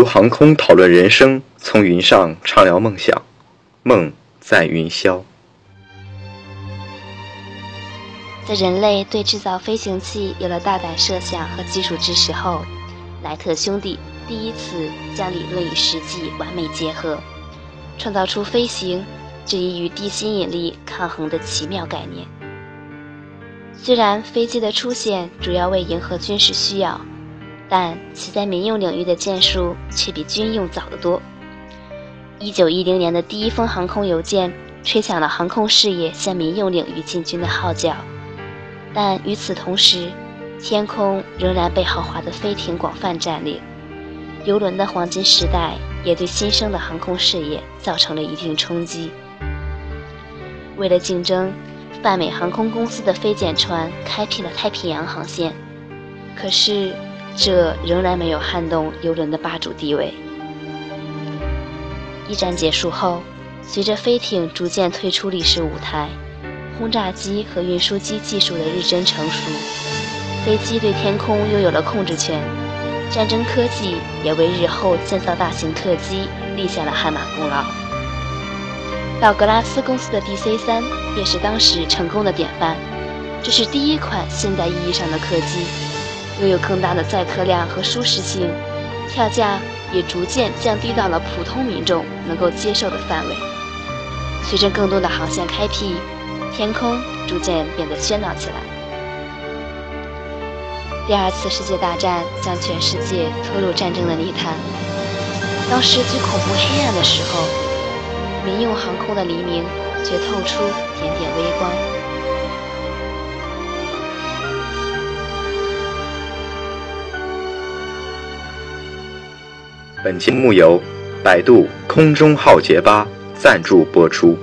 如航空讨论人生，从云上畅聊梦想，梦在云霄。在人类对制造飞行器有了大胆设想和技术支持后，莱特兄弟第一次将理论与实际完美结合，创造出飞行这一与地心引力抗衡的奇妙概念。虽然飞机的出现主要为迎合军事需要，但其在民用领域的建树却比军用早得多。一九一零年的第一封航空邮件吹响了航空事业向民用领域进军的号角。但与此同时，天空仍然被豪华的飞艇广泛占领，游轮的黄金时代也对新生的航空事业造成了一定冲击。为了竞争，泛美航空公司的飞简船开辟了太平洋航线，可是这仍然没有撼动游轮的霸主地位。一战结束后，随着飞艇逐渐退出历史舞台。轰炸机和运输机技术的日臻成熟，飞机对天空拥有了控制权，战争科技也为日后建造大型客机立下了汗马功劳。道格拉斯公司的 DC-3 便是当时成功的典范，这是第一款现代意义上的客机，拥有更大的载客量和舒适性，票价也逐渐降低到了普通民众能够接受的范围。随着更多的航线开辟。天空逐渐变得喧闹起来。第二次世界大战将全世界拖入战争的泥潭。当时最恐怖黑暗的时候，民用航空的黎明却透出点点微光。本节目由百度空中浩劫吧赞助播出。